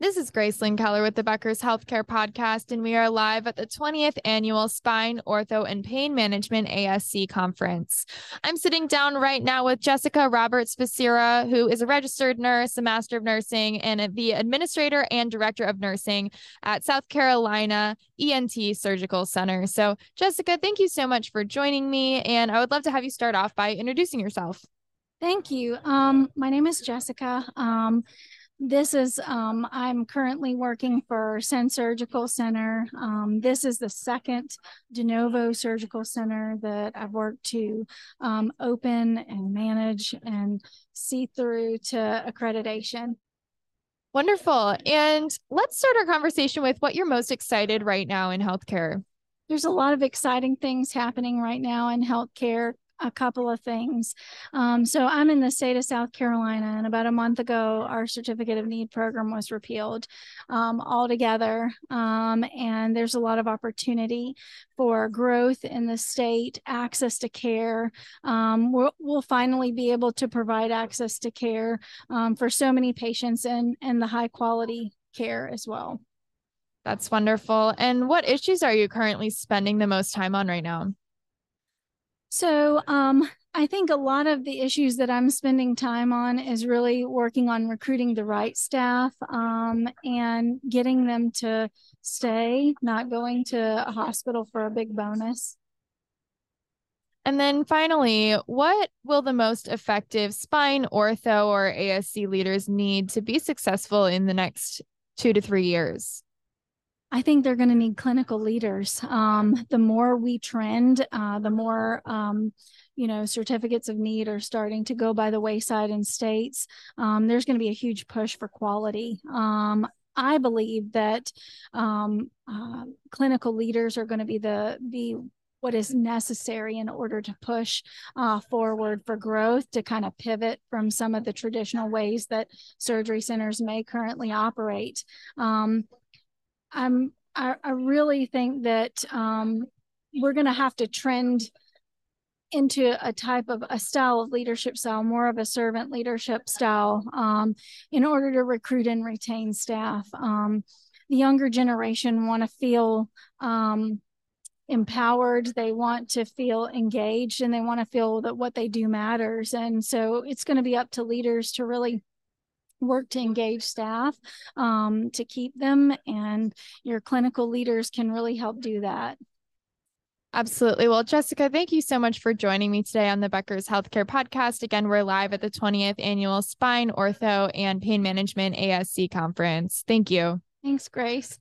This is Gracelyn Keller with the Becker's Healthcare Podcast, and we are live at the 20th Annual Spine, Ortho, and Pain Management ASC Conference. I'm sitting down right now with Jessica Roberts Becerra, who is a registered nurse, a Master of Nursing, and the Administrator and Director of Nursing at South Carolina ENT Surgical Center. So, Jessica, thank you so much for joining me, and I would love to have you start off by introducing yourself. Thank you. Um, my name is Jessica. Um, this is, um, I'm currently working for Senn Surgical Center. Um, this is the second de novo surgical center that I've worked to um, open and manage and see through to accreditation. Wonderful. And let's start our conversation with what you're most excited right now in healthcare. There's a lot of exciting things happening right now in healthcare a couple of things. Um, so I'm in the state of South Carolina, and about a month ago, our certificate of need program was repealed um, altogether. Um, and there's a lot of opportunity for growth in the state, access to care. Um, we'll, we'll, finally be able to provide access to care um, for so many patients and, and the high quality care as well. That's wonderful. And what issues are you currently spending the most time on right now? So, um, I think a lot of the issues that I'm spending time on is really working on recruiting the right staff um, and getting them to stay, not going to a hospital for a big bonus. And then finally, what will the most effective spine, ortho, or ASC leaders need to be successful in the next two to three years? I think they're going to need clinical leaders. Um, the more we trend, uh, the more um, you know certificates of need are starting to go by the wayside in states. Um, there's going to be a huge push for quality. Um, I believe that um, uh, clinical leaders are going to be the be what is necessary in order to push uh, forward for growth to kind of pivot from some of the traditional ways that surgery centers may currently operate. Um, I'm I, I really think that um, we're going to have to trend into a type of a style of leadership style, more of a servant leadership style, um, in order to recruit and retain staff. Um, the younger generation want to feel um, empowered, they want to feel engaged, and they want to feel that what they do matters. And so it's going to be up to leaders to really work to engage staff um, to keep them and your clinical leaders can really help do that Absolutely. Well, Jessica, thank you so much for joining me today on the Becker's Healthcare Podcast. Again, we're live at the 20th Annual Spine, Ortho, and Pain Management ASC Conference. Thank you. Thanks, Grace.